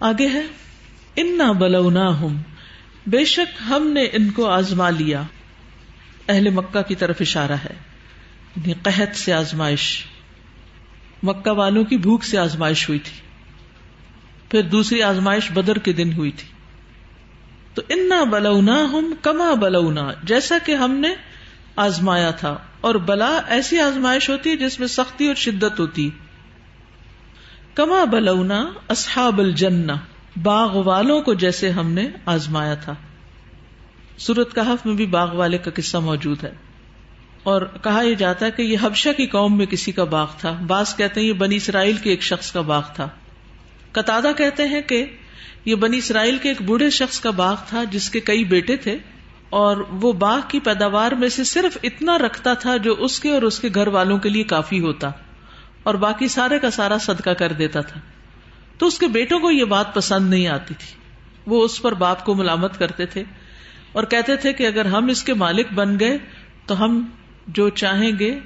آگے ہے۔ انا بلونا ہوں بے شک ہم نے ان کو آزما لیا۔ اہل مکہ کی طرف اشارہ ہے۔ یعنی قحط سے آزمائش۔ مکہ والوں کی بھوک سے آزمائش ہوئی تھی۔ پھر دوسری آزمائش بدر کے دن ہوئی تھی۔ تو انا بلونا ہم کما بلونا۔ جیسا کہ ہم نے آزمایا تھا۔ اور بلا ایسی آزمائش ہوتی ہے جس میں سختی اور شدت ہوتی۔ ہے کما بلونا اصحاب الجنہ، باغ والوں کو جیسے ہم نے آزمایا تھا۔ سورت کہف میں بھی باغ والے کا قصہ موجود ہے۔ اور کہا یہ جاتا ہے کہ یہ حبشہ کی قوم میں کسی کا باغ تھا۔ بعض کہتے ہیں یہ بنی اسرائیل کے ایک شخص کا باغ تھا۔ قطع کہتے ہیں کہ یہ بنی اسرائیل کے ایک بوڑھے شخص کا باغ تھا جس کے کئی بیٹے تھے۔ اور وہ باغ کی پیداوار میں سے صرف اتنا رکھتا تھا جو اس کے اور اس کے گھر والوں کے لیے کافی ہوتا۔ اور باقی سارے کا سارا صدقہ کر دیتا تھا۔ تو اس کے بیٹوں کو یہ بات پسند نہیں آتی تھی۔ وہ اس پر باپ کو ملامت کرتے تھے اور کہتے تھے کہ اگر ہم اس کے مالک بن گئے تو ہم جو چاہیں گے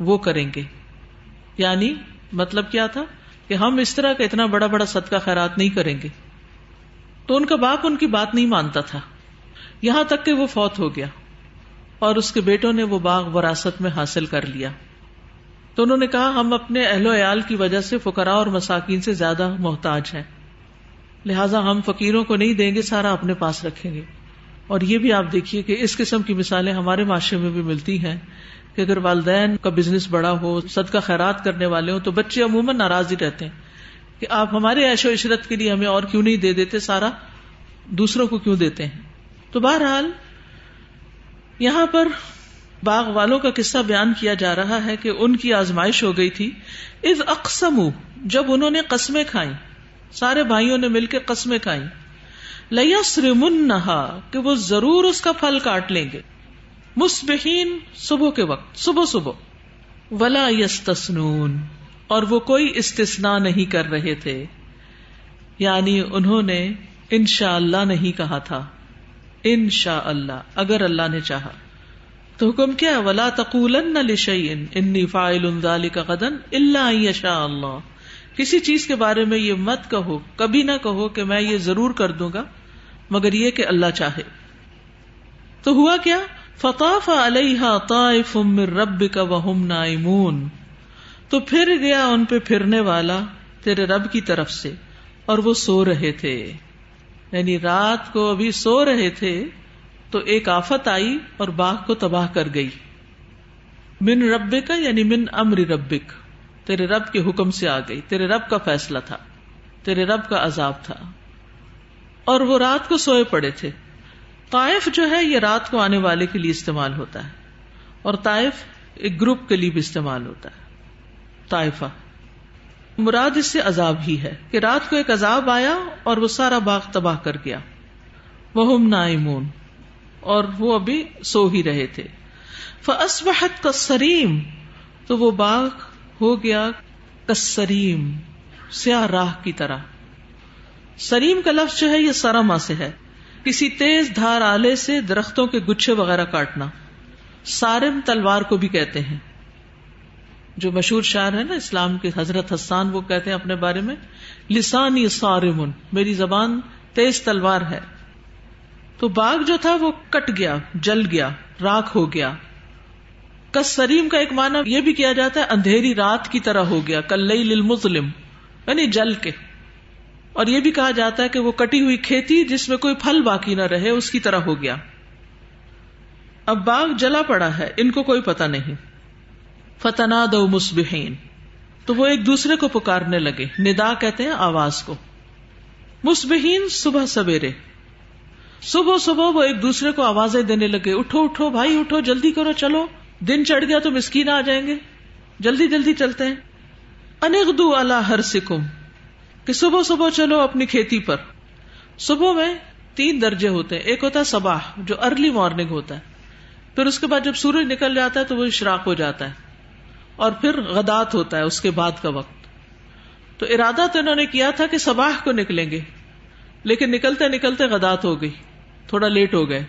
وہ کریں گے۔ یعنی مطلب کیا تھا کہ ہم اس طرح کا اتنا بڑا بڑا صدقہ خیرات نہیں کریں گے۔ تو ان کا باپ ان کی بات نہیں مانتا تھا۔ یہاں تک کہ وہ فوت ہو گیا اور اس کے بیٹوں نے وہ باغ وراثت میں حاصل کر لیا۔ تو انہوں نے کہا، ہم اپنے اہل و عیال کی وجہ سے فکرا اور مساکین سے زیادہ محتاج ہیں۔ لہٰذا ہم فقیروں کو نہیں دیں گے، سارا اپنے پاس رکھیں گے۔ اور یہ بھی آپ دیکھیے کہ اس قسم کی مثالیں ہمارے معاشرے میں بھی ملتی ہیں کہ اگر والدین کا بزنس بڑا ہو سد کا خیرات کرنے والے ہوں، تو بچے عموماً ناراض ہی رہتے ہیں کہ آپ ہمارے عیش و عشرت کے لیے ہمیں اور کیوں نہیں دے دیتے، سارا دوسروں کو کیوں دیتے ہیں؟ تو بہرحال، یہاں پر باغ والوں کا قصہ بیان کیا جا رہا ہے کہ ان کی آزمائش ہو گئی تھی۔ از اقسم جب انہوں نے قسمیں کھائی سارے بھائیوں نے مل کے قسمیں کھائی لیا منہا کہ وہ ضرور اس کا پھل کاٹ لیں گے۔ مسبہین صبح کے وقت، صبح صبح۔ ولا یس تسنون اور وہ کوئی استثنا نہیں کر رہے تھے۔ یعنی انہوں نے ان شاء اللہ نہیں کہا تھا۔ ان شاء اللہ اگر اللہ نے چاہا۔ تو حکم کیا ولا تقول لشین انی فائل کا قدن اللہ شاء اللہ کسی چیز کے بارے میں یہ مت کہو، کبھی نہ کہو کہ میں یہ ضرور کر دوں گا، مگر یہ کہ اللہ چاہے۔ تو ہوا کیا؟ فطاف علیہ طائف من رب کا وہم نائمون۔ تو پھر گیا ان پہ پھرنے والا تیرے رب کی طرف سے، اور وہ سو رہے تھے۔ یعنی رات کو ابھی سو رہے تھے۔ تو ایک آفت آئی اور باغ کو تباہ کر گئی۔ من رب کا یعنی من امر ربک۔ تیرے رب کے حکم سے آ گئی۔ تیرے رب کا فیصلہ تھا۔ تیرے رب کا عذاب تھا۔ اور وہ رات کو سوئے پڑے تھے۔ طائف جو ہے یہ رات کو آنے والے کے لیے استعمال ہوتا ہے۔ اور طائف ایک گروپ کے لیے بھی استعمال ہوتا ہے۔ طائفہ۔ مراد اس سے عذاب ہی ہے کہ رات کو ایک عذاب آیا اور وہ سارا باغ تباہ کر گیا۔ وہ نائمون۔ اور وہ ابھی سو ہی رہے تھے۔ فسبحت کسریم تو وہ باغ ہو گیا کسریم سیاہ راہ کی طرح۔ سریم کا لفظ جو ہے، یہ سرما سے ہے۔ کسی تیز دھار آلے سے درختوں کے گچھے وغیرہ کاٹنا۔ سارم تلوار کو بھی کہتے ہیں۔ جو مشہور شاعر ہے نا، اسلام کے حضرت حسان، وہ کہتے ہیں اپنے بارے میں، لسانی سارمن، میری زبان تیز تلوار ہے۔ تو باغ جو تھا وہ کٹ گیا، جل گیا راک ہو گیا۔ کس سریم کا ایک معنی یہ بھی کیا جاتا ہے، اندھیری رات کی طرح ہو گیا کل للمظلم یعنی جل کے۔ اور یہ بھی کہا جاتا ہے کہ وہ کٹی ہوئی کھیتی جس میں کوئی پھل باقی نہ رہے، اس کی طرح ہو گیا۔ اب باغ جلا پڑا ہے، ان کو کوئی پتا نہیں۔ فتنا دو مسبہین تو وہ ایک دوسرے کو پکارنے لگے، ندا کہتے ہیں آواز کو۔ مسبہین صبح سویرے۔ صبح صبح وہ ایک دوسرے کو آوازیں دینے لگے، اٹھو اٹھو، بھائی، اٹھو، جلدی کرو، چلو۔ دن چڑھ گیا تو مسکین آ جائیں گے۔ جلدی جلدی چلتے ہیں۔ انگدو اللہ ہر سکم کہ صبح صبح چلو اپنی کھیتی پر۔ صبح میں تین درجے ہوتے ہیں۔ ایک ہوتا ہے صبح جو ارلی مارننگ ہوتا ہے۔ پھر اس کے بعد جب سورج نکل جاتا ہے تو وہ اشراق ہو جاتا ہے۔ اور پھر غدات ہوتا ہے اس کے بعد کا وقت۔ تو ارادہ تو انہوں نے کیا تھا کہ صبح کو نکلیں گے، لیکن نکلتے نکلتے غدات ہو گئی۔ تھوڑا لیٹ ہو گئے۔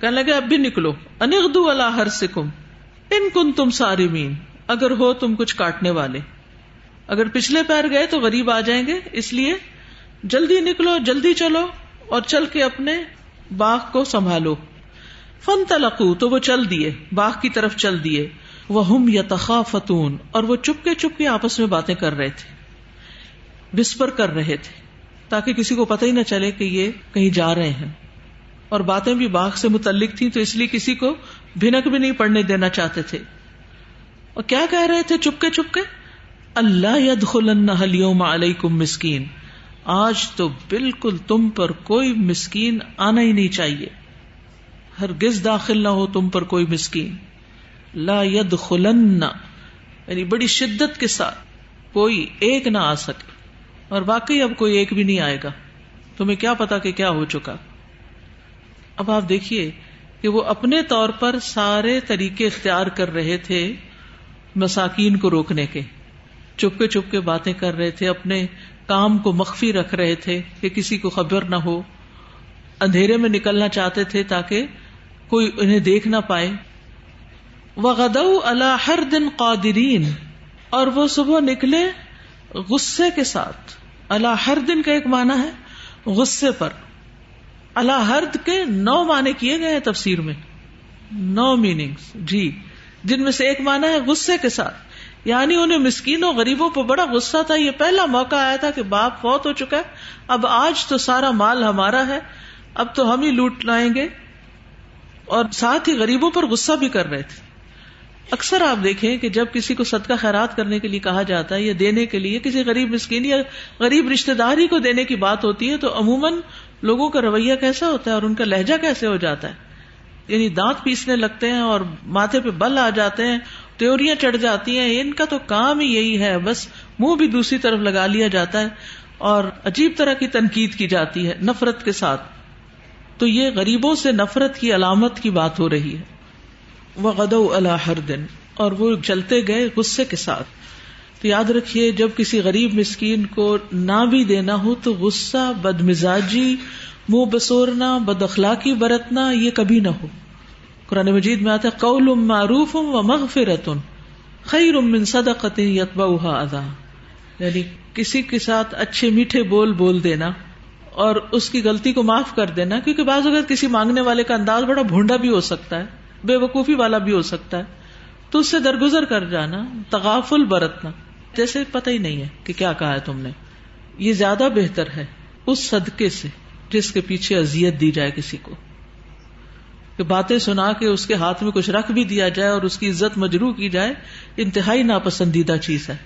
کہنے لگے، اب بھی نکلو۔ انگدو اللہ ہر سکم ان کن تم ساری مین اگر ہو تم کچھ کاٹنے والے۔ اگر پچھلے پیر گئے تو غریب آ جائیں گے۔ اس لیے جلدی نکلو، جلدی چلو اور چل کے اپنے باغ کو سنبھالو۔ فن تلقو تو وہ چل دیے۔ باغ کی طرف چل دیے۔ وہ ہم یا تخافتون اور وہ چپکے چپکے آپس میں باتیں کر رہے تھے۔ بسپر کر رہے تھے۔ تاکہ کسی کو پتہ ہی نہ چلے کہ یہ کہیں جا رہے ہیں۔ اور باتیں بھی باغ سے متعلق تھیں تو اس لیے کسی کو بھنک بھی نہیں پڑنے دینا چاہتے تھے۔ اور کیا کہہ رہے تھے چپکے چپکے؟ اللہ ید خلوم علیکم مسکین۔ آج تو بالکل تم پر کوئی مسکین آنا ہی نہیں چاہیے۔ ہر گز داخل نہ ہو تم پر کوئی مسکین۔ لا ید خلن یعنی بڑی شدت کے ساتھ کوئی ایک نہ آ سکے۔ اور باقی اب کوئی ایک بھی نہیں آئے گا۔ تمہیں کیا پتا کہ کیا ہو چکا۔ اب آپ دیکھیے کہ وہ اپنے طور پر سارے طریقے اختیار کر رہے تھے مساکین کو روکنے کے۔ چپکے چپکے باتیں کر رہے تھے، اپنے کام کو مخفی رکھ رہے تھے کہ کسی کو خبر نہ ہو۔ اندھیرے میں نکلنا چاہتے تھے تاکہ کوئی انہیں دیکھ نہ پائے۔ وہ اللہ ہر دن قادرین اور وہ صبح نکلے غصے کے ساتھ۔ اللہ ہر دن کا ایک معنی ہے، غصے پر۔ اللہ کے نو معنی کیے گئے ہیں تفسیر میں۔ No meaning ji. جن میں سے ایک معنی ہے غصے کے ساتھ۔ یعنی انہیں مسکینوں، غریبوں پہ بڑا غصہ تھا۔ یہ پہلا موقع آیا تھا کہ باپ فوت ہو چکا ہے۔ اب آج تو سارا مال ہمارا ہے۔ اب تو ہم ہی لوٹ لائیں گے۔ اور ساتھ ہی غریبوں پر غصہ بھی کر رہے تھے۔ اکثر آپ دیکھیں کہ جب کسی کو صدقہ خیرات کرنے کے لیے کہا جاتا ہے یا دینے کے لیے کسی غریب مسکین یا غریب رشتے داری کو دینے کی بات ہوتی ہے تو عموماً لوگوں کا رویہ کیسا ہوتا ہے اور ان کا لہجہ کیسے ہو جاتا ہے؟ یعنی دانت پیسنے لگتے ہیں اور ماتھے پہ بل آ جاتے ہیں، تیوریاں چڑھ جاتی ہیں، ان کا تو کام ہی یہی ہے، بس منہ بھی دوسری طرف لگا لیا جاتا ہے اور عجیب طرح کی تنقید کی جاتی ہے نفرت کے ساتھ۔ تو یہ غریبوں سے نفرت کی علامت کی بات ہو رہی ہے۔ وہ غد اللہ ہر دن اور وہ چلتے گئے غصے کے ساتھ۔ تو یاد رکھیے، جب کسی غریب مسکین کو نہ بھی دینا ہو تو غصہ بد مزاجی منہ بسورنا، بد اخلاقی برتنا، یہ کبھی نہ ہو۔ قرآن مجید میں آتا ہے، قول معروف و مغفرت، خیر من صدقت یتبعها ادا یعنی کسی کے ساتھ اچھے میٹھے بول بول دینا اور اس کی غلطی کو معاف کر دینا، کیونکہ بعض اگر کسی مانگنے والے کا انداز بڑا بھونڈا بھی ہو سکتا ہے، بے وقوفی والا بھی ہو سکتا ہے۔ تو اس سے درگزر کر جانا، تغافل برتنا۔ جیسے پتہ ہی نہیں ہے کہ کیا کہا ہے تم نے۔ یہ زیادہ بہتر ہے اس صدقے سے جس کے پیچھے ازیت دی جائے کسی کو۔ کہ باتیں سنا کے اس کے ہاتھ میں کچھ رکھ بھی دیا جائے اور اس کی عزت مجرو کی جائے، انتہائی ناپسندیدہ چیز ہے۔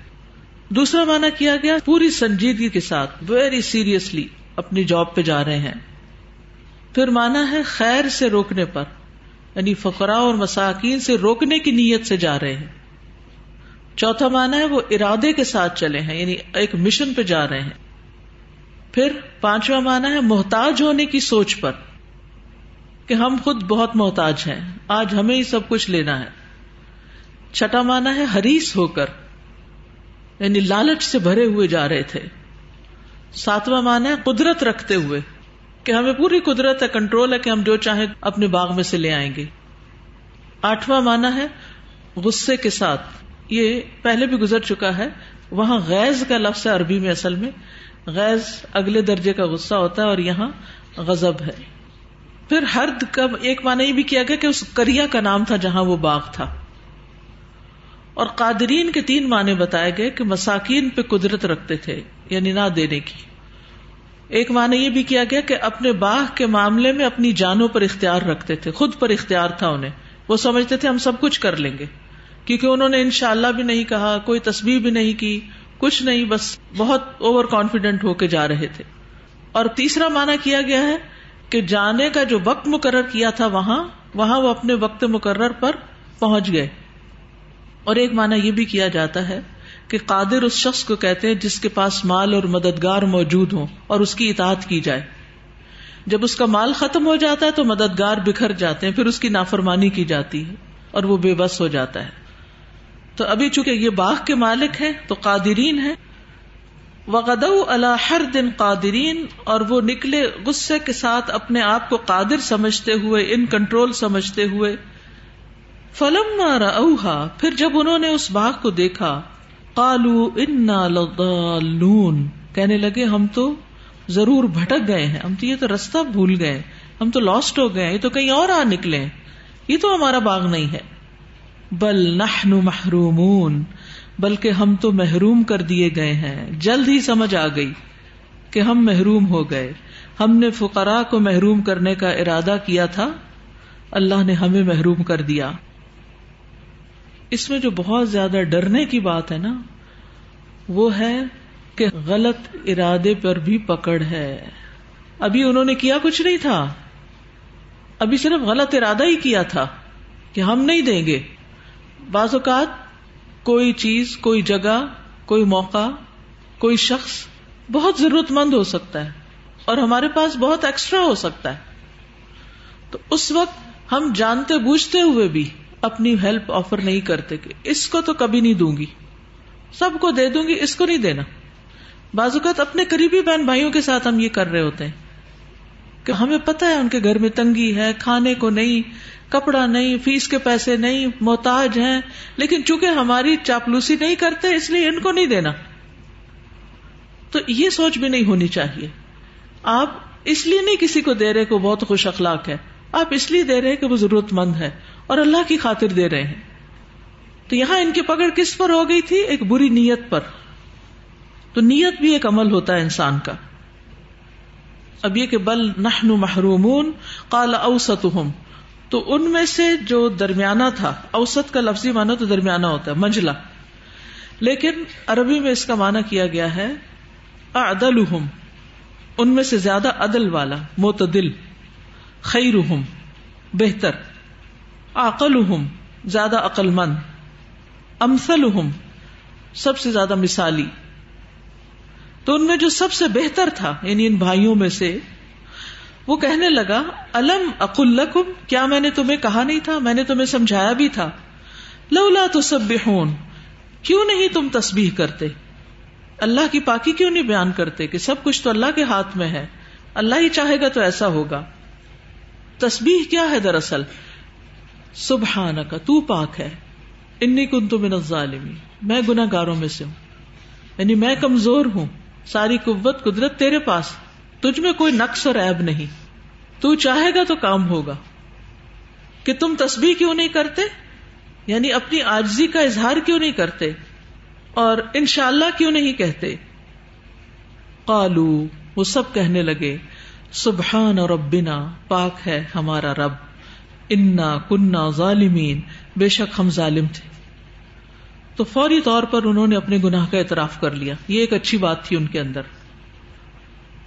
دوسرا مانا کیا گیا؟ پوری سنجیدگی کے ساتھ ویری سیریسلی اپنی جاب پہ جا رہے ہیں۔ پھر مانا ہے خیر سے روکنے پر یعنی فقرا اور مساکین سے روکنے کی نیت سے جا رہے ہیں۔ چوتھا مانا ہے وہ ارادے کے ساتھ چلے ہیں یعنی ایک مشن پہ جا رہے ہیں۔ پھر پانچواں مانا ہے محتاج ہونے کی سوچ پر کہ ہم خود بہت محتاج ہیں، آج ہمیں ہی سب کچھ لینا ہے۔ چھٹا مانا ہے ہریس ہو کر یعنی لالچ سے بھرے ہوئے جا رہے تھے۔ ساتواں مانا ہے قدرت رکھتے ہوئے کہ ہمیں پوری قدرت ہے کنٹرول ہے کہ ہم جو چاہیں اپنے باغ میں سے لے آئیں گے۔ آٹھواں مانا ہے غصے کے ساتھ۔ یہ پہلے بھی گزر چکا ہے، وہاں غیز کا لفظ ہے عربی میں اصل میں۔ غیز اگلے درجے کا غصہ ہوتا ہے اور یہاں غزب ہے۔ پھر ہرد کا ایک معنی یہ بھی کیا گیا کہ اس کریا کا نام تھا جہاں وہ باغ تھا۔ اور قادرین کے تین معنی بتائے گئے کہ مساکین پہ قدرت رکھتے تھے یعنی نہ دینے کی۔ ایک معنی یہ بھی کیا گیا کہ اپنے باغ کے معاملے میں اپنی جانوں پر اختیار رکھتے تھے، خود پر اختیار تھا انہیں۔ وہ سمجھتے تھے ہم سب کچھ کر لیں گے۔ کیونکہ انہوں نے ان شاء اللہ بھی نہیں کہا، کوئی تصویر بھی نہیں کی، کچھ نہیں، بس بہت اوور کانفیڈینٹ ہو کے جا رہے تھے۔ اور تیسرا مانا کیا گیا ہے کہ جانے کا جو وقت مقرر کیا تھا وہاں وہاں وہ اپنے وقت مقرر پر پہنچ گئے۔ اور ایک مانا یہ بھی کیا جاتا ہے کہ قادر اس شخص کو کہتے ہیں جس کے پاس مال اور مددگار موجود ہوں اور اس کی اطاعت کی جائے۔ جب اس کا مال ختم ہو جاتا ہے تو مددگار بکھر جاتے ہیں، پھر اس کی نافرمانی کی جاتی ہے اور وہ بے بس ہو جاتا ہے۔ تو ابھی چونکہ یہ باغ کے مالک ہیں تو قادرین ہے وغد اللہ ہر دن قادرین اور وہ نکلے غصے کے ساتھ اپنے آپ کو قادر سمجھتے ہوئے، ان کنٹرول سمجھتے ہوئے۔ فلم اوہا پھر جب انہوں نے اس باغ کو دیکھا کالو ان لون کہنے لگے، ہم تو ضرور بھٹک گئے ہیں، ہم تو یہ تو رستہ بھول گئے، ہم تو لاسٹ ہو گئے یہ تو کہیں اور آ نکلے یہ تو ہمارا باغ نہیں ہے۔ بل نحن محرومون، بلکہ ہم تو محروم کر دیے گئے ہیں۔ جلد ہی سمجھ آ گئی کہ ہم محروم ہو گئے۔ ہم نے فقرا کو محروم کرنے کا ارادہ کیا تھا۔ اللہ نے ہمیں محروم کر دیا۔ اس میں جو بہت زیادہ ڈرنے کی بات ہے نا، وہ ہے کہ غلط ارادے پر بھی پکڑ ہے۔ ابھی انہوں نے کیا کچھ نہیں تھا۔ ابھی صرف غلط ارادہ ہی کیا تھا کہ ہم نہیں دیں گے۔ بعض اوقات کوئی چیز، کوئی جگہ، کوئی موقع، کوئی شخص بہت ضرورت مند ہو سکتا ہے اور ہمارے پاس بہت ایکسٹرا ہو سکتا ہے۔ تو اس وقت ہم جانتے بوجھتے ہوئے بھی اپنی ہیلپ آفر نہیں کرتے کہ اس کو تو کبھی نہیں دوں گی۔ سب کو دے دوں گی، اس کو نہیں دینا۔ بعض اوقات اپنے قریبی بہن بھائیوں کے ساتھ ہم یہ کر رہے ہوتے ہیں۔ کہ ہمیں پتا ہے ان کے گھر میں تنگی ہے، کھانے کو نہیں، کپڑا نہیں، فیس کے پیسے نہیں، محتاج ہیں۔ لیکن چونکہ ہماری چاپلوسی نہیں کرتے، اس لیے ان کو نہیں دینا۔ تو یہ سوچ بھی نہیں ہونی چاہیے۔ آپ اس لیے نہیں کسی کو دے رہے کو بہت خوش اخلاق ہے۔ آپ اس لیے دے رہے کہ وہ ضرورت مند ہے اور اللہ کی خاطر دے رہے ہیں۔ تو یہاں ان کی پکڑ کس پر ہو گئی تھی؟ ایک بری نیت پر۔ تو نیت بھی ایک عمل ہوتا ہے انسان کا۔ اب یہ کہ بل نحن محرومون، قال اوسطهم۔ تو ان میں سے جو درمیانہ تھا، اوسط کا لفظی مانا تو درمیانہ ہوتا ہے منجلا لیکن عربی میں اس کا مانا کیا گیا ہے، اعدلهم۔ ان میں سے زیادہ عدل والا، معتدل۔ خیرهم۔ بہتر۔ عقلهم زیادہ عقل مند امثلهم۔ سب سے زیادہ مثالی۔ تو ان میں جو سب سے بہتر تھا یعنی ان بھائیوں میں سے، وہ کہنے لگا، الم اقل کیا میں نے تمہیں کہا نہیں تھا؟ میں نے تمہیں سمجھایا بھی تھا۔ لولا تو سب کیوں نہیں تم تسبیح کرتے؟ اللہ کی پاکی کیوں نہیں بیان کرتے کہ سب کچھ تو اللہ کے ہاتھ میں ہے؟ اللہ ہی چاہے گا تو ایسا ہوگا۔ تسبیح کیا ہے دراصل؟ سبحان کا تو پاک ہے۔ انی کن تو من میں گناہ گاروں میں سے ہوں۔ یعنی میں کمزور ہوں۔ ساری قوت قدرت تیرے پاس، تجھ میں کوئی نقص اور عیب نہیں۔ تو چاہے گا تو کام ہوگا۔ کہ تم تسبیح کیوں نہیں کرتے؟ یعنی اپنی آجزی کا اظہار کیوں نہیں کرتے؟ اور انشاءاللہ اللہ کیوں نہیں کہتے؟ قالو، وہ سب کہنے لگے، سبحان اور ربنا، پاک ہے ہمارا رب۔ انا کنہ ظالمین۔ بے شک ہم ظالم تھے۔ تو فوری طور پر انہوں نے اپنے گناہ کا اعتراف کر لیا۔ یہ ایک اچھی بات تھی ان کے اندر۔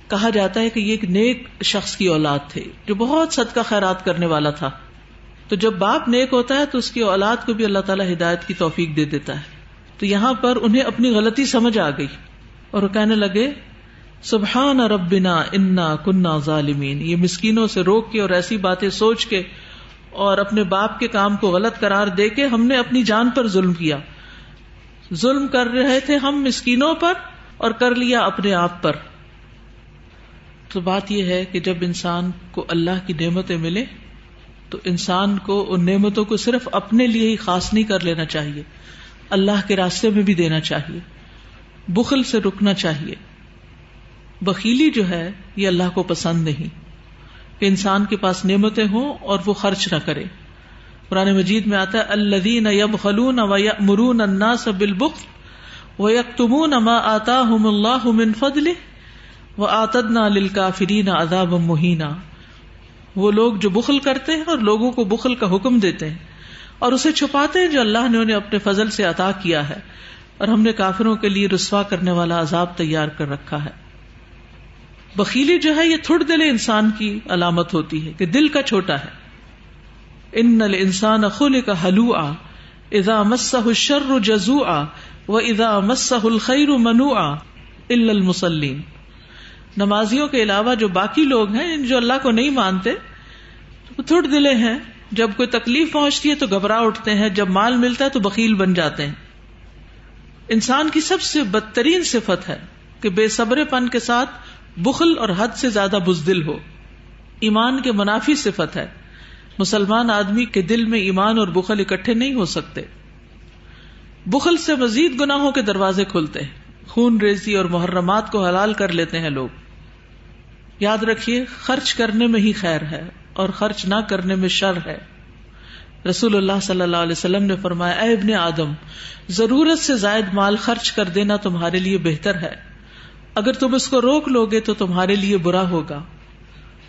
کہا جاتا ہے کہ یہ ایک نیک شخص کی اولاد تھے، جو بہت صدقہ خیرات کرنے والا تھا۔ تو جب باپ نیک ہوتا ہے تو اس کی اولاد کو بھی اللہ تعالیٰ ہدایت کی توفیق دے دیتا ہے۔ تو یہاں پر انہیں اپنی غلطی سمجھ آ گئی اور وہ کہنے لگے، سبحان ربنا انا کنہ ظالمین۔ یہ مسکینوں سے روک کے اور ایسی باتیں سوچ کے اور اپنے باپ کے کام کو غلط قرار دے کے ہم نے اپنی جان پر ظلم کیا۔ ظلم کر رہے تھے ہم مسکینوں پر اور کر لیا اپنے آپ پر۔ تو بات یہ ہے کہ جب انسان کو اللہ کی نعمتیں ملے تو انسان کو ان نعمتوں کو صرف اپنے لیے ہی خاص نہیں کر لینا چاہیے، اللہ کے راستے میں بھی دینا چاہیے، بخل سے رکنا چاہیے۔ بکیلی جو ہے، یہ اللہ کو پسند نہیں۔ کہ انسان کے پاس نعمتیں ہوں اور وہ خرچ نہ کرے۔ قرآن مجید میں آتا ہے الدین یب خلون و مرون انا سبل بخ و یک تمون اما آتا ہم اللہ من فضل و آتدنا للکا عذاب مہینہ وہ لوگ جو بخل کرتے ہیں اور لوگوں کو بخل کا حکم دیتے ہیں اور اسے چھپاتے ہیں جو اللہ نے انہیں اپنے فضل سے عطا کیا ہے اور ہم نے کافروں کے لیے رسوا کرنے والا عذاب تیار کر رکھا ہے۔ بکیلی جو ہے، یہ تھوڑ دل انسان کی علامت ہوتی ہے کہ دل کا چھوٹا ہے۔ ان نل انسان خل کا حلو آ ادا مسح شر جزو آ و ادا مسح الخیر منو آ المسلیم نمازیوں کے علاوہ جو باقی لوگ ہیں، جو اللہ کو نہیں مانتے، وہ تھوڑ دلے ہیں۔ جب کوئی تکلیف پہنچتی ہے تو گھبرا اٹھتے ہیں، جب مال ملتا ہے تو بکیل بن جاتے ہیں۔ انسان کی سب سے بدترین صفت ہے کہ بے صبر پن کے ساتھ بخل اور حد سے زیادہ بزدل ہو۔ ایمان کے منافی صفت ہے۔ مسلمان آدمی کے دل میں ایمان اور بخل اکٹھے نہیں ہو سکتے۔ بخل سے مزید گناہوں کے دروازے کھلتے ہیں۔ خون ریزی اور محرمات کو حلال کر لیتے ہیں لوگ۔ یاد رکھیے، خرچ کرنے میں ہی خیر ہے اور خرچ نہ کرنے میں شر ہے۔ رسول اللہ صلی اللہ علیہ وسلم نے فرمایا، اے ابن آدم، ضرورت سے زائد مال خرچ کر دینا تمہارے لیے بہتر ہے۔ اگر تم اس کو روک لو گے تو تمہارے لیے برا ہوگا۔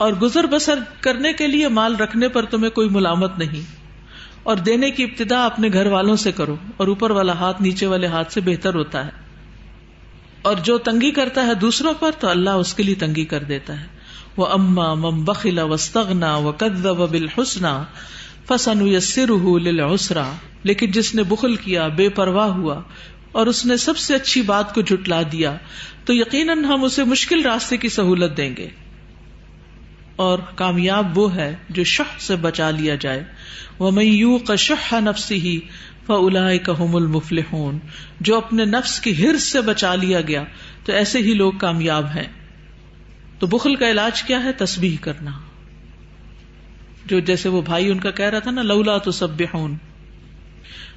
اور گزر بسر کرنے کے لیے مال رکھنے پر تمہیں کوئی ملامت نہیں اور دینے کی ابتدا اپنے گھر والوں سے کرو اور اوپر والا ہاتھ نیچے والے ہاتھ سے بہتر ہوتا ہے اور جو تنگی کرتا ہے دوسروں پر تو اللہ اس کے لیے تنگی کر دیتا ہے۔ وہ اما مم بخلا وسطنا و قد و بل حسنا فسن یسر لسرا لیکن جس نے بخل کیا، بے پرواہ ہوا اور اس نے سب سے اچھی بات کو جٹلا دیا، تو یقیناً ہم اسے مشکل راستے کی سہولت دیں گے۔ اور کامیاب وہ ہے جو شہ سے بچا لیا جائے۔ وہ میں یو کا شہ نفسی ہی فلا کام المفل جو اپنے نفس کی ہرس سے بچا لیا گیا، تو ایسے ہی لوگ کامیاب ہیں۔ تو بخل کا علاج کیا ہے؟ تسبیح کرنا۔ جو جیسے وہ بھائی ان کا کہہ رہا تھا نا، لولا تو سب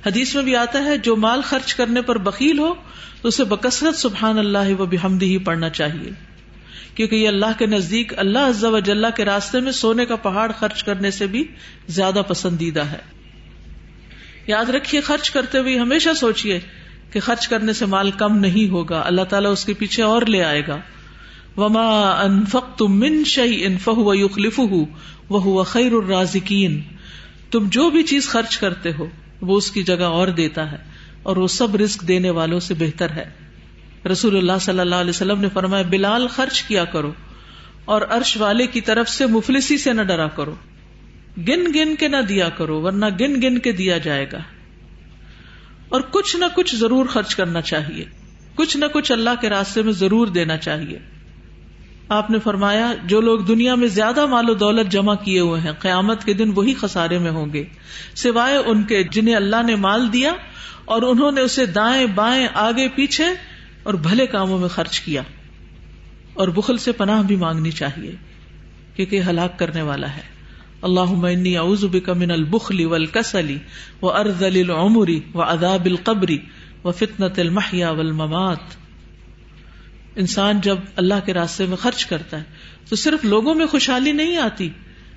حدیث میں بھی آتا ہے، جو مال خرچ کرنے پر بکیل ہو، تو اسے بکثرت سبحان اللہ و بحمدی ہی پڑھنا چاہیے۔ کیونکہ یہ اللہ کے نزدیک اللہ عز و جلہ کے راستے میں سونے کا پہاڑ خرچ کرنے سے بھی زیادہ پسندیدہ ہے۔ یاد رکھیے، خرچ کرتے ہوئے ہمیشہ سوچیے کہ خرچ کرنے سے مال کم نہیں ہوگا، اللہ تعالیٰ اس کے پیچھے اور لے آئے گا۔ وما انفق تم من شہی انف و یخلف وہ خیر الرازقین تم جو بھی چیز خرچ کرتے ہو، وہ اس کی جگہ اور دیتا ہے اور وہ سب رسک دینے والوں سے بہتر ہے۔ رسول اللہ صلی اللہ علیہ وسلم نے فرمایا، بلال خرچ کیا کرو اور عرش والے کی طرف سے مفلسی سے نہ ڈرا کرو۔ گن گن کے نہ دیا کرو، ورنہ گن گن کے دیا جائے گا۔ اور کچھ نہ کچھ ضرور خرچ کرنا چاہیے۔ کچھ نہ کچھ اللہ کے راستے میں ضرور دینا چاہیے۔ آپ نے فرمایا، جو لوگ دنیا میں زیادہ مال و دولت جمع کیے ہوئے ہیں، قیامت کے دن وہی خسارے میں ہوں گے۔ سوائے ان کے جنہیں اللہ نے مال دیا اور انہوں نے اسے دائیں بائیں آگے پیچھے اور بھلے کاموں میں خرچ کیا اور بخل سے پناہ بھی مانگنی چاہیے کیونکہ ہلاک کرنے والا ہے۔ اللہ اعوذ بک من البخل والکسل وارذل العمر وعذاب القبر وفتنة المحیا والممات۔ انسان جب اللہ کے راستے میں خرچ کرتا ہے تو صرف لوگوں میں خوشحالی نہیں آتی،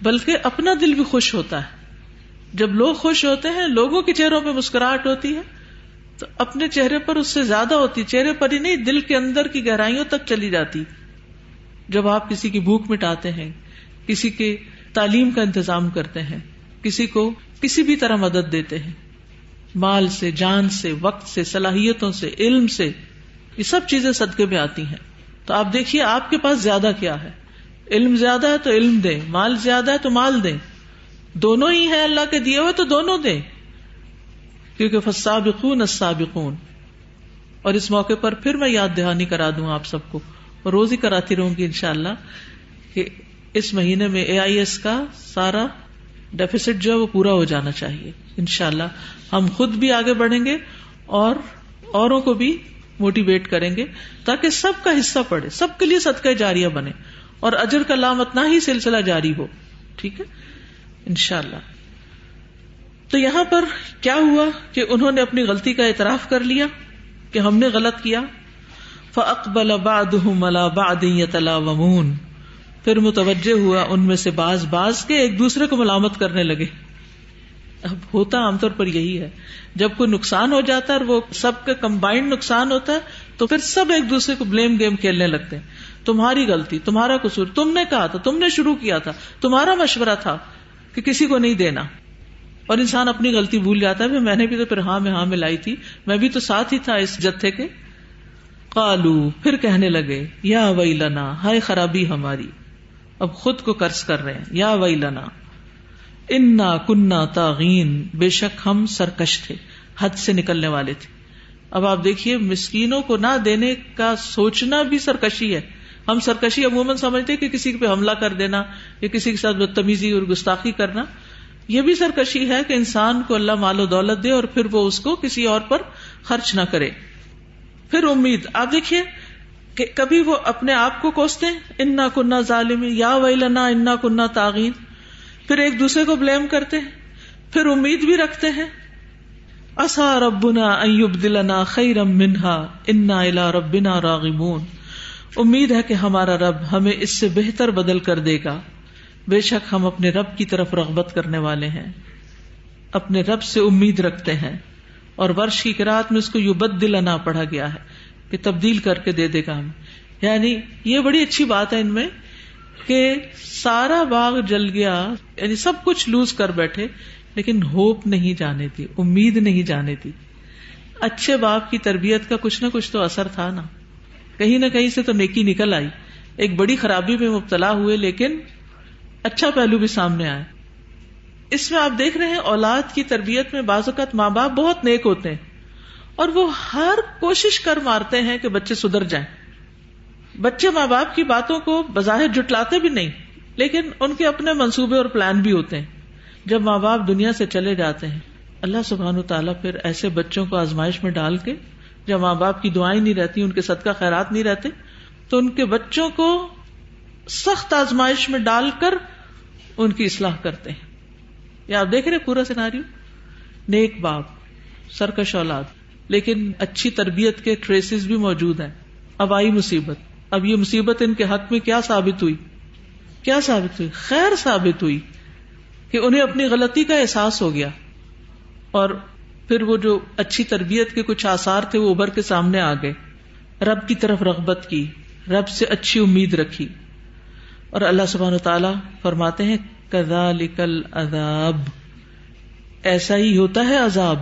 بلکہ اپنا دل بھی خوش ہوتا ہے۔ جب لوگ خوش ہوتے ہیں، لوگوں کے چہروں پہ مسکراہٹ ہوتی ہے۔ تو اپنے چہرے پر اس سے زیادہ ہوتی، چہرے پر ہی نہیں، دل کے اندر کی گہرائیوں تک چلی جاتی۔ جب آپ کسی کی بھوک مٹاتے ہیں، کسی کے تعلیم کا انتظام کرتے ہیں، کسی کو کسی بھی طرح مدد دیتے ہیں، مال سے، جان سے، وقت سے، صلاحیتوں سے، علم سے، یہ سب چیزیں صدقے میں آتی ہیں۔ تو آپ دیکھیے، آپ کے پاس زیادہ کیا ہے؟ علم زیادہ ہے تو علم دیں، مال زیادہ ہے تو مال دیں۔ دونوں ہی ہیں اللہ کے دیے ہوئے تو دونوں دیں۔ کیونکہ فسابقون السابقون۔ اور اس موقع پر پھر میں یاد دہانی کرا دوں آپ سب کو۔ روز ہی کراتی رہوں گی انشاءاللہ کہ اس مہینے میں اے آئی ایس کا سارا ڈیفیسٹ جو ہے وہ پورا ہو جانا چاہیے۔ انشاءاللہ ہم خود بھی آگے بڑھیں گے اور اوروں کو بھی موٹیویٹ کریں گے تاکہ سب کا حصہ پڑے سب کے لیے صدقہ جاریہ بنے۔ اور اجر کا لام اتنا ہی سلسلہ جاری ہو۔ ٹھیک ہے؟ انشاءاللہ۔ اللہ تو یہاں پر کیا ہوا کہ انہوں نے اپنی غلطی کا اعتراف کر لیا کہ ہم نے غلط کیا؟ فقبل يتلاومون۔ پھر متوجہ ہوا ان میں سے باز باز کے ایک دوسرے کو ملامت کرنے لگے۔ اب ہوتا عام طور پر یہی ہے۔ جب کوئی نقصان ہو جاتا ہے اور وہ سب کا کمبائنڈ نقصان ہوتا ہے، تو پھر سب ایک دوسرے کو بلیم گیم کھیلنے لگتے ہیں۔ تمہاری غلطی، تمہارا قصور، تم نے کہا تھا، تم نے شروع کیا تھا، تمہارا مشورہ تھا کہ کسی کو نہیں دینا۔ اور انسان اپنی غلطی بھول جاتا ہے، میں نے بھی تو پھر ہاں میں ہاں میں لائی تھی۔ میں بھی تو ساتھ ہی تھا اس جتھے کے۔ کالو پھر کہنے لگے، یا وئی لنا ہائے خرابی ہماری۔ اب خود کو قرض کر رہے ہیں، یا وئی لنا انا کنہ تاغین بے شک ہم سرکش تھے، حد سے نکلنے والے تھے۔ اب آپ دیکھیے، مسکینوں کو نہ دینے کا سوچنا بھی سرکشی ہے۔ ہم سرکشی عموماً سمجھتے کہ کسی پہ حملہ کر دینا، یا کسی کے ساتھ بدتمیزی اور گستاخی کرنا۔ یہ بھی سرکشی ہے کہ انسان کو اللہ مال و دولت دے اور پھر وہ اس کو کسی اور پر خرچ نہ کرے۔ پھر امید، آپ دیکھیے کہ کبھی وہ اپنے آپ کو کوستے، انا کنہ ظالم یا ویلنا انا کنہ تاغین پھر ایک دوسرے کو بلیم کرتے ہیں، پھر امید بھی رکھتے ہیں۔ اصا ربنا ایوب دلنا خیرم منہا، انا الا ربنا راغمون امید ہے کہ ہمارا رب ہمیں اس سے بہتر بدل کر دے گا۔ بے شک ہم اپنے رب کی طرف رغبت کرنے والے ہیں، اپنے رب سے امید رکھتے ہیں، اور ورش کی کراط میں اس کو یو بد دلانا پڑھا گیا ہے، کہ تبدیل کر کے دے دے گا ہمیں یعنی یہ بڑی اچھی بات ہے ان میں، کہ سارا باغ جل گیا یعنی سب کچھ لوز کر بیٹھے، لیکن ہوپ نہیں جانے دی، امید نہیں جانے دی۔ اچھے باپ کی تربیت کا کچھ نہ کچھ تو اثر تھا نا۔ کہیں نہ کہیں سے تو نیکی نکل آئی۔ ایک بڑی خرابی میں مبتلا ہوئے، لیکن اچھا پہلو بھی سامنے آئے۔ اس میں آپ دیکھ رہے ہیں اولاد کی تربیت میں بعض اوقات ماں باپ بہت نیک ہوتے ہیں اور وہ ہر کوشش کر مارتے ہیں کہ بچے سدھر جائیں۔ بچے ماں باپ کی باتوں کو بظاہر جٹلاتے بھی نہیں، لیکن ان کے اپنے منصوبے اور پلان بھی ہوتے ہیں۔ جب ماں باپ دنیا سے چلے جاتے ہیں، اللہ سبحان تعالیٰ پھر ایسے بچوں کو آزمائش میں ڈال کے جب ماں باپ کی دعائیں نہیں رہتی، ان کے صدقہ خیرات نہیں رہتے، تو ان کے بچوں کو سخت آزمائش میں ڈال کر ان کی اصلاح کرتے ہیں۔ یا آپ دیکھ رہے پورا سیناری نیک باپ، سرکش اولاد، لیکن اچھی تربیت کے ٹریسز بھی موجود ہیں۔ اب آئی مصیبت۔ اب یہ مصیبت ان کے حق میں کیا ثابت ہوئی؟ کیا ثابت ہوئی؟ خیر ثابت ہوئی کہ انہیں اپنی غلطی کا احساس ہو گیا۔ اور پھر وہ جو اچھی تربیت کے کچھ آسار تھے وہ ابھر کے سامنے آ گئے۔ رب کی طرف رغبت کی، رب سے اچھی امید رکھی۔ اور اللہ سبحان و تعالی فرماتے ہیں کدا لکل عذاب ایسا ہی ہوتا ہے عذاب۔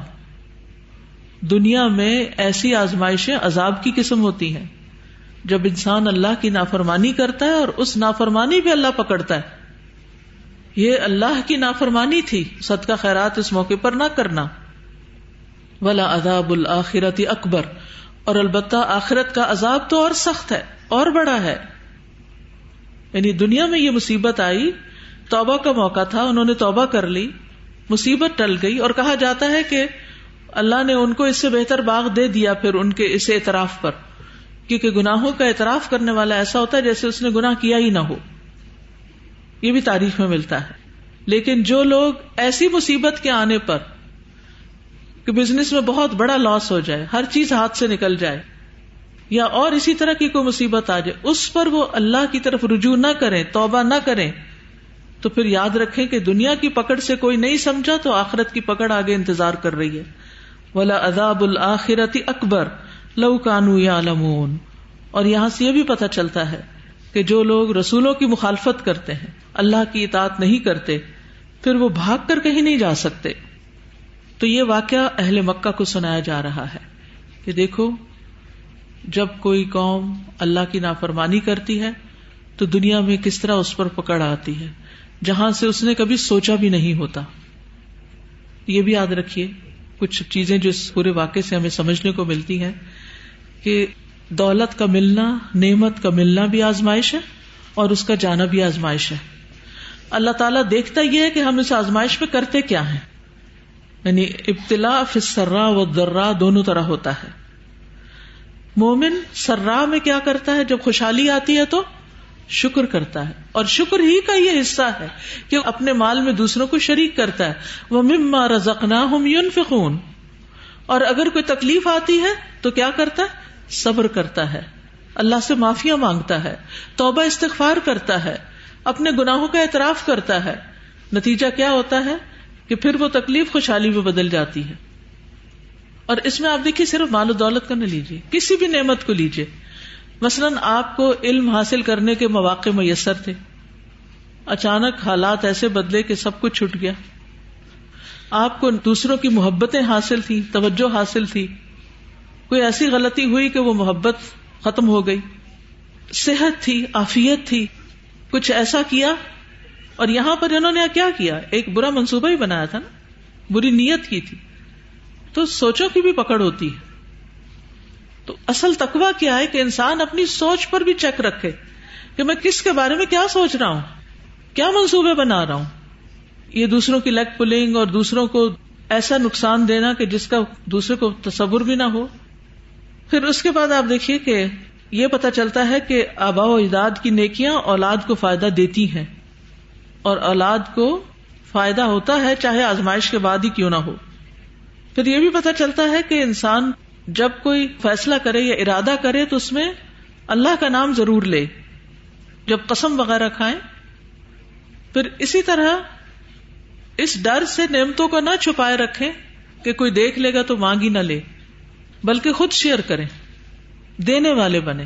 دنیا میں ایسی آزمائشیں عذاب کی قسم ہوتی ہیں۔ جب انسان اللہ کی نافرمانی کرتا ہے اور اس نافرمانی بھی اللہ پکڑتا ہے۔ یہ اللہ کی نافرمانی تھی۔ صدقہ خیرات اس موقع پر نہ کرنا۔ ولا عذاب الآخرت اکبر۔ اور البتہ آخرت کا عذاب تو اور سخت ہے، اور بڑا ہے۔ یعنی دنیا میں یہ مصیبت آئی، توبہ کا موقع تھا، انہوں نے توبہ کر لی، مصیبت ٹل گئی اور کہا جاتا ہے کہ اللہ نے ان کو اس سے بہتر باغ دے دیا پھر ان کے اس اعتراف پر۔ کیونکہ گناہوں کا اعتراف کرنے والا ایسا ہوتا ہے جیسے اس نے گناہ کیا ہی نہ ہو۔ یہ بھی تاریخ میں ملتا ہے۔ لیکن جو لوگ ایسی مصیبت کے آنے پر کہ بزنس میں بہت بڑا لاس ہو جائے، ہر چیز ہاتھ سے نکل جائے یا اور اسی طرح کی کوئی مصیبت آ جائے، اس پر وہ اللہ کی طرف رجوع نہ کریں، توبہ نہ کریں، تو پھر یاد رکھیں کہ دنیا کی پکڑ سے کوئی نہیں سمجھا تو آخرت کی پکڑ آگے انتظار کر رہی ہے۔ ولا عذاب الآخرتی اکبر لو کانو یا لمون اور یہاں سے یہ بھی پتہ چلتا ہے کہ جو لوگ رسولوں کی مخالفت کرتے ہیں، اللہ کی اطاعت نہیں کرتے، پھر وہ بھاگ کر کہیں نہیں جا سکتے۔ تو یہ واقعہ اہل مکہ کو سنایا جا رہا ہے کہ دیکھو جب کوئی قوم اللہ کی نافرمانی کرتی ہے تو دنیا میں کس طرح اس پر پکڑ آتی ہے؟ جہاں سے اس نے کبھی سوچا بھی نہیں ہوتا۔ یہ بھی یاد رکھیے، کچھ چیزیں جو اس پورے واقعے سے ہمیں سمجھنے کو ملتی ہیں کہ دولت کا ملنا، نعمت کا ملنا بھی آزمائش ہے اور اس کا جانا بھی آزمائش ہے۔ اللہ تعالیٰ دیکھتا یہ ہے کہ ہم اس آزمائش میں کرتے کیا ہیں۔ یعنی ابتلا فسرا و درا دونوں طرح ہوتا ہے۔ مومن سرا میں کیا کرتا ہے؟ جب خوشحالی آتی ہے تو شکر کرتا ہے۔ اور شکر ہی کا یہ حصہ ہے کہ اپنے مال میں دوسروں کو شریک کرتا ہے۔ وہ مما رزکنا ہم یون اور اگر کوئی تکلیف آتی ہے تو کیا کرتا ہے؟ صبر کرتا ہے۔ اللہ سے معافیا مانگتا ہے۔ توبہ استغفار کرتا ہے۔ اپنے گناہوں کا اعتراف کرتا ہے۔ نتیجہ کیا ہوتا ہے؟ کہ پھر وہ تکلیف خوشحالی میں بدل جاتی ہے۔ اور اس میں آپ دیکھیے صرف مال و دولت کا نہ لیجیے، کسی بھی نعمت کو لیجیے۔ مثلاً آپ کو علم حاصل کرنے کے مواقع میسر تھے۔ اچانک حالات ایسے بدلے کہ سب کچھ چھٹ گیا۔ آپ کو دوسروں کی محبتیں حاصل تھی توجہ حاصل تھی۔ کوئی ایسی غلطی ہوئی کہ وہ محبت ختم ہو گئی؟ صحت تھی آفیت تھی، کچھ ایسا کیا؟ اور یہاں پر انہوں نے کیا کیا؟ ایک برا منصوبہ ہی بنایا تھا نا۔ بری نیت کی تھی۔ تو سوچوں کی بھی پکڑ ہوتی ہے۔ تو اصل تقوا کیا ہے کہ انسان اپنی سوچ پر بھی چیک رکھے کہ میں کس کے بارے میں کیا سوچ رہا ہوں، کیا منصوبے بنا رہا ہوں۔ یہ دوسروں کی لیگ پلنگ اور دوسروں کو ایسا نقصان دینا کہ جس کا دوسرے کو تصور بھی نہ ہو۔ پھر اس کے بعد آپ دیکھیے کہ یہ پتا چلتا ہے کہ آبا و اجداد کی نیکیاں اولاد کو فائدہ دیتی ہیں اور اولاد کو فائدہ ہوتا ہے چاہے آزمائش کے بعد ہی کیوں نہ ہو۔ پھر یہ بھی پتا چلتا ہے کہ انسان جب کوئی فیصلہ کرے یا ارادہ کرے تو اس میں اللہ کا نام ضرور لے، جب قسم وغیرہ کھائیں۔ پھر اسی طرح اس ڈر سے نعمتوں کو نہ چھپائے رکھیں کہ کوئی دیکھ لے گا تو مانگی نہ لے، بلکہ خود شیئر کریں، دینے والے بنے۔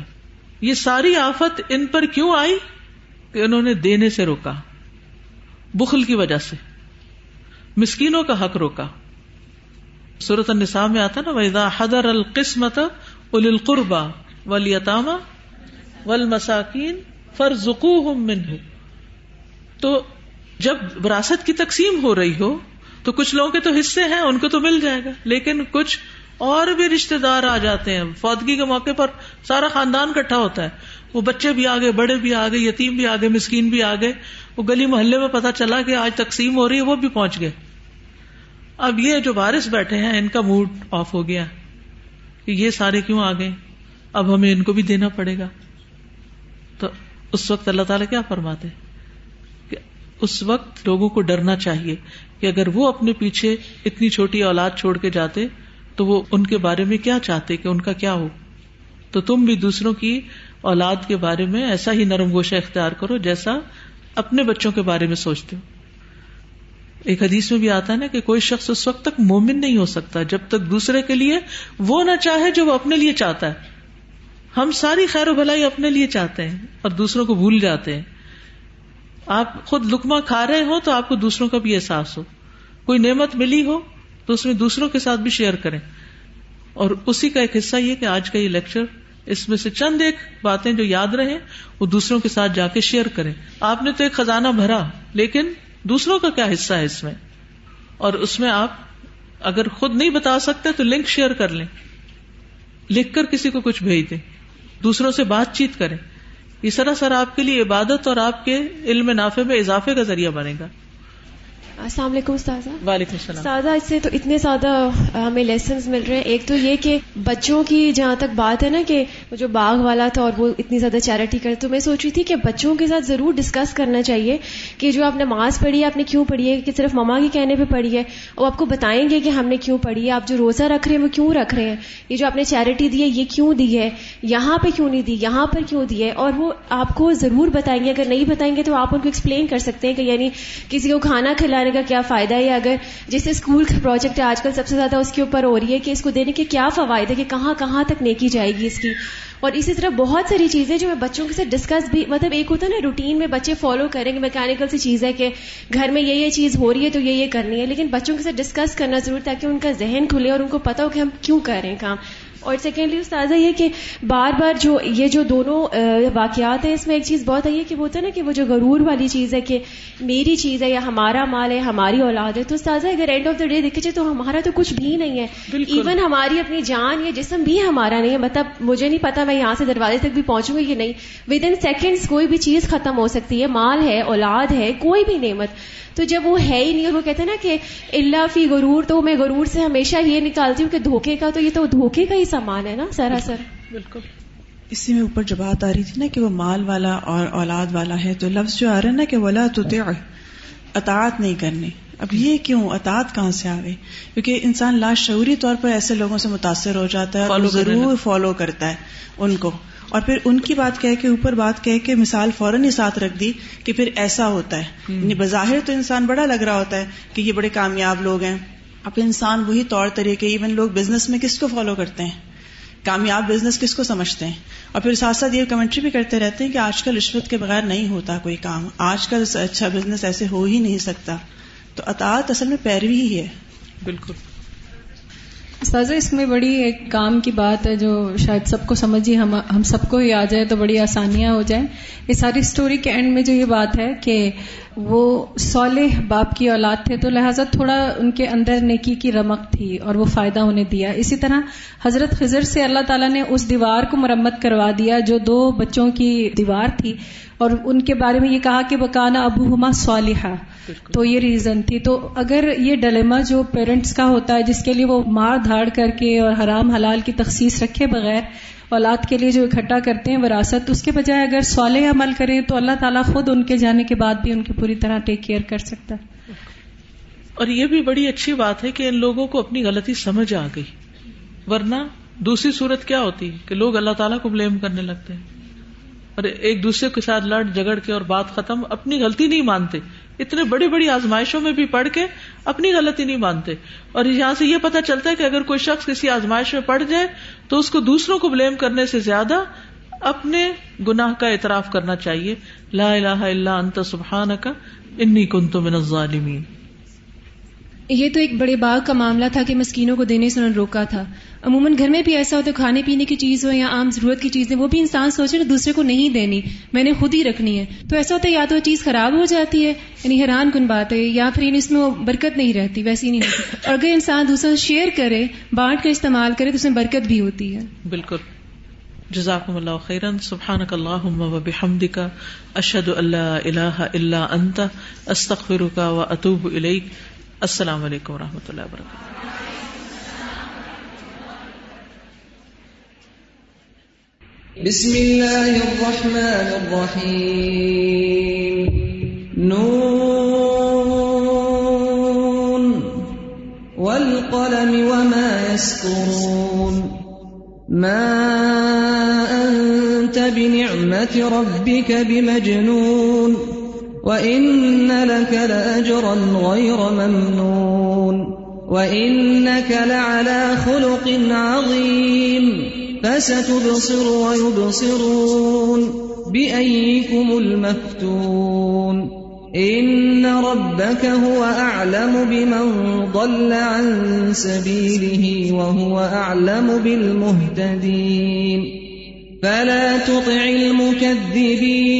یہ ساری آفت ان پر کیوں آئی؟ کہ انہوں نے دینے سے روکا، بخل کی وجہ سے، مسکینوں کا حق روکا۔ صورت النساء میں آتا نا ویدا حدر القسمت ال القربا ولیتاما ول مساکین فرزکو من تو جب وراثت کی تقسیم ہو رہی ہو، تو کچھ لوگوں کے تو حصے ہیں، ان کو تو مل جائے گا۔ لیکن کچھ اور بھی رشتے دار آ جاتے ہیں۔ فوتگی کے موقع پر سارا خاندان کٹھا ہوتا ہے۔ وہ بچے بھی آگے، بڑے بھی آگے، یتیم بھی آگے، مسکین بھی آگے۔ وہ گلی محلے میں پتا چلا کہ آج تقسیم ہو رہی ہے، وہ بھی پہنچ گئے۔ اب یہ جو بارش بیٹھے ہیں، ان کا موڈ آف ہو گیا کہ یہ سارے کیوں آ گئے؟ اب ہمیں ان کو بھی دینا پڑے گا۔ تو اس وقت اللہ تعالیٰ کیا فرماتے کہ اس وقت لوگوں کو ڈرنا چاہیے کہ اگر وہ اپنے پیچھے اتنی چھوٹی اولاد چھوڑ کے جاتے، تو وہ ان کے بارے میں کیا چاہتے کہ ان کا کیا ہو؟ تو تم بھی دوسروں کی اولاد کے بارے میں ایسا ہی نرم گوشہ اختیار کرو جیسا اپنے بچوں کے بارے میں سوچتے ہو۔ ایک حدیث میں بھی آتا ہے نا کہ کوئی شخص اس وقت تک مومن نہیں ہو سکتا، جب تک دوسرے کے لیے وہ نہ چاہے جو وہ اپنے لیے چاہتا ہے۔ ہم ساری خیر و بھلائی اپنے لیے چاہتے ہیں اور دوسروں کو بھول جاتے ہیں۔ آپ خود لکما کھا رہے ہو تو آپ کو دوسروں کا بھی احساس ہو۔ کوئی نعمت ملی ہو تو اس میں دوسروں کے ساتھ بھی شیئر کریں۔ اور اسی کا ایک حصہ یہ کہ آج کا یہ لیکچر، اس میں سے چند ایک باتیں جو یاد رہے وہ دوسروں کے ساتھ جا کے شیئر کریں۔ آپ نے تو ایک خزانہ بھرا، لیکن دوسروں کا کیا حصہ ہے اس میں؟ اور اس میں آپ اگر خود نہیں بتا سکتے تو لنک شیئر کر لیں۔ لکھ کر کسی کو کچھ بھیج دیں۔ دوسروں سے بات چیت کریں۔ یہ سراسر آپ کے لیے عبادت اور آپ کے علم نافع میں اضافے کا ذریعہ بنے گا۔ السلام علیکم استاذہ۔ وعلیکم السلام۔ استاذہ اس سے تو اتنے زیادہ ہمیں لیسنز مل رہے ہیں۔ ایک تو یہ کہ بچوں کی جہاں تک بات ہے نا کہ جو باغ والا تھا اور وہ اتنی زیادہ چیریٹی کرے تو میں سوچ رہی تھی کہ بچوں کے ساتھ ضرور ڈسکس کرنا چاہیے کہ جو آپ نے نماز پڑھی ہے آپ نے کیوں پڑھی ہے؟ کہ صرف مما کے کہنے پہ پڑھی ہے۔ وہ آپ کو بتائیں گے کہ ہم نے کیوں پڑھی ہے؟ آپ جو روزہ رکھ رہے ہیں وہ کیوں رکھ رہے ہیں؟ یہ جو آپ نے چیریٹی دی ہے یہ کیوں دی ہے؟ یہاں پہ کیوں نہیں دی؟ یہاں پر کیوں دی ہے؟ اور وہ آپ کو ضرور بتائیں گے۔ اگر نہیں بتائیں گے تو آپ ان کو ایکسپلین کر سکتے ہیں کہ یعنی کسی کو کھانا کھلانے کا کیا فائدہ ہے؟ اگر جیسے اسکول کا پروجیکٹ ہے، آج کل سب سے زیادہ اس کے اوپر ہو رہی ہے کہ اس کو دینے کے کیا فوائد ہے کہ کہاں کہاں تک نیکی جائے گی اس کی۔ اور اسی طرح بہت ساری چیزیں جو میں بچوں کے ساتھ ڈسکس بھی مطلب ایک ہوتا ہے نا روٹین میں بچے فالو کریں گے میکینکل سی چیز ہے کہ گھر میں یہ یہ چیز ہو رہی ہے تو یہ یہ کرنی ہے، لیکن بچوں کے ساتھ ڈسکس کرنا ضرور تاکہ ان کا ذہن کھلے اور ان کو پتا ہو کہ ہم کیوں کر رہے ہیں کام۔ اور سیکنڈلی استاذہ یہ کہ بار بار جو یہ جو دونوں واقعات ہیں اس میں ایک چیز بہت ہے کہ وہ ہوتا ہے نا کہ وہ جو غرور والی چیز ہے کہ میری چیز ہے یا ہمارا مال ہے ہماری اولاد ہے تو استاذہ اگر اینڈ آف دا ڈے دیکھے جائے تو ہمارا تو کچھ بھی نہیں ہے۔ ایون ہماری اپنی جان یا جسم بھی ہمارا نہیں ہے۔ مطلب مجھے نہیں پتا میں یہاں سے دروازے تک بھی پہنچوں گی کہ نہیں۔ ود ان سیکنڈ کوئی بھی چیز ختم ہو سکتی ہے۔ مال ہے اولاد ہے کوئی بھی نعمت۔ تو جب وہ ہے ہی نہیں اور وہ کہتے ہیں نا کہ اللہ فی غرور تو میں غرور سے ہمیشہ یہ نکالتی ہوں کہ دھوکے کا تو یہ تو دھوکے کا ہی سامان ہے نا سراسر۔ بالکل۔ اسی میں اوپر جب بات آ رہی تھی نا کہ وہ مال والا اور اولاد والا ہے تو لفظ جو آ رہا ہے نا کہ ولا تو اطاعت نہیں کرنی۔ اب یہ کیوں؟ اطاعت کہاں سے آ گئی؟ کیونکہ انسان لاشعوری طور پر ایسے لوگوں سے متاثر ہو جاتا ہے اور ضرور فالو کرتا ہے ان کو۔ اور پھر ان کی بات کہہ کے اوپر بات کہہ کے مثال فوراً ہی ساتھ رکھ دی کہ پھر ایسا ہوتا ہے۔ یعنی بظاہر تو انسان بڑا لگ رہا ہوتا ہے کہ یہ بڑے کامیاب لوگ ہیں۔ اب انسان وہی طور طریقے ایون لوگ بزنس میں کس کو فالو کرتے ہیں؟ کامیاب بزنس کس کو سمجھتے ہیں؟ اور پھر ساتھ ساتھ یہ کمنٹری بھی کرتے رہتے ہیں کہ آج کل رشوت کے بغیر نہیں ہوتا کوئی کام۔ آج کل اچھا بزنس ایسے ہو ہی نہیں سکتا۔ تو اطاعت اصل میں پیروی ہی ہے۔ بالکل۔ سازا اس میں بڑی ایک کام کی بات ہے جو شاید سب کو سمجھیے ہم ہم سب کو ہی آ جائے تو بڑی آسانیاں ہو جائیں۔ اس ساری اسٹوری کے اینڈ میں جو یہ بات ہے کہ وہ صالح باپ کی اولاد تھے تو لہٰذا تھوڑا ان کے اندر نیکی کی رمق تھی اور وہ فائدہ انہیں دیا۔ اسی طرح حضرت خضر سے اللہ تعالیٰ نے اس دیوار کو مرمت کروا دیا جو دو بچوں کی دیوار تھی اور ان کے بارے میں یہ کہا کہ بکانا ابو ہما صالحہ تو یہ ریزن تھی۔ تو اگر یہ ڈلیما جو پیرنٹس کا ہوتا ہے جس کے لیے وہ مار دھاڑ کر کے اور حرام حلال کی تخصیص رکھے بغیر اولاد کے لیے جو اکٹھا کرتے ہیں وراثت اس کے بجائے اگر صالح عمل کریں تو اللہ تعالیٰ خود ان کے جانے کے بعد بھی ان کی پوری طرح ٹیک کیئر کر سکتا ہے۔ اور یہ بھی بڑی اچھی بات ہے کہ ان لوگوں کو اپنی غلطی سمجھ آ گئی۔ ورنہ دوسری صورت کیا ہوتی؟ کہ لوگ اللہ تعالیٰ کو بلیم کرنے لگتے ہیں۔ اور ایک دوسرے کے ساتھ لڑ جگڑ کے اور بات ختم اپنی غلطی نہیں مانتے۔ اتنے بڑی بڑی آزمائشوں میں بھی پڑھ کے اپنی غلطی نہیں مانتے۔ اور یہاں سے یہ پتا چلتا ہے کہ اگر کوئی شخص کسی آزمائش میں پڑ جائے تو اس کو دوسروں کو بلیم کرنے سے زیادہ اپنے گناہ کا اعتراف کرنا چاہیے۔ لا الہ الا انت سبحان کا انی کنت من الظالمین۔ یہ تو ایک بڑے باغ کا معاملہ تھا کہ مسکینوں کو دینے سے انہوں نے روکا تھا۔ عموماً گھر میں بھی ایسا ہوتا ہے کھانے پینے کی چیز ہو یا عام ضرورت کی چیزیں، وہ بھی انسان سوچے نا دوسرے کو نہیں دینی، میں نے خود ہی رکھنی ہے۔ تو ایسا ہوتا ہے یا تو وہ چیز خراب ہو جاتی ہے یعنی حیران کن بات ہے، یا پھر اس میں وہ برکت نہیں رہتی، ویسی نہیں رہتی اور اگر انسان دوسرا شیئر کرے، بانٹ کا استعمال کرے، تو اس میں برکت بھی ہوتی ہے۔ بالکل۔ جزاکم اللہ خیرن سبحانک اللہم و بحمدک، اشہد اللہ الہ الا انت، استغفرک و اتوب الیک۔ السلام علیکم و رحمۃ اللہ وبرکاتہ بسم الله الرحمن الرحيم. نون. والقلم وما يسطرون. ما أنت بنعمة ربك بمجنون. وإن لك لأجرا غير ممنون وإنك لعلى خلق عظيم فستبصر ويبصرون بأيكم المفتون إن ربك هو أعلم بمن ضل عن سبيله وهو أعلم بالمهتدين فلا تطع المكذبين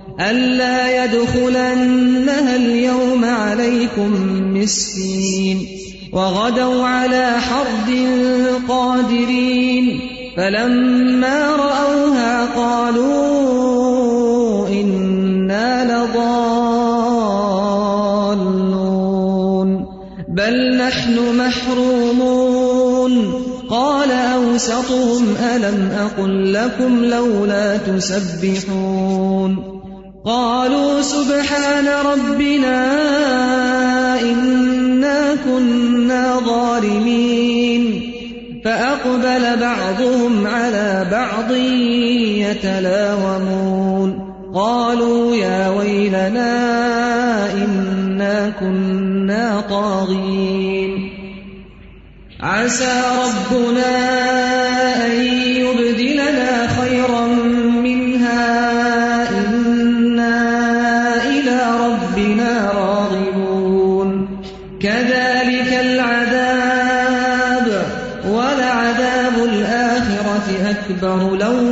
ألا يدخلنها اليوم عليكم مسكين وغدوا على حرد قادرين فلما رأوها قالوا إنا لضالون بل نحن محرومون قال أوسطهم ألم أقل لكم لولا تسبحون قالوا سبحان ربنا إنا كنا ظالمين. فأقبل بعضهم على بعض يتلاومون. قالوا يا ويلنا إنا كنا طاغين. عسى ربنا أن أكبر لو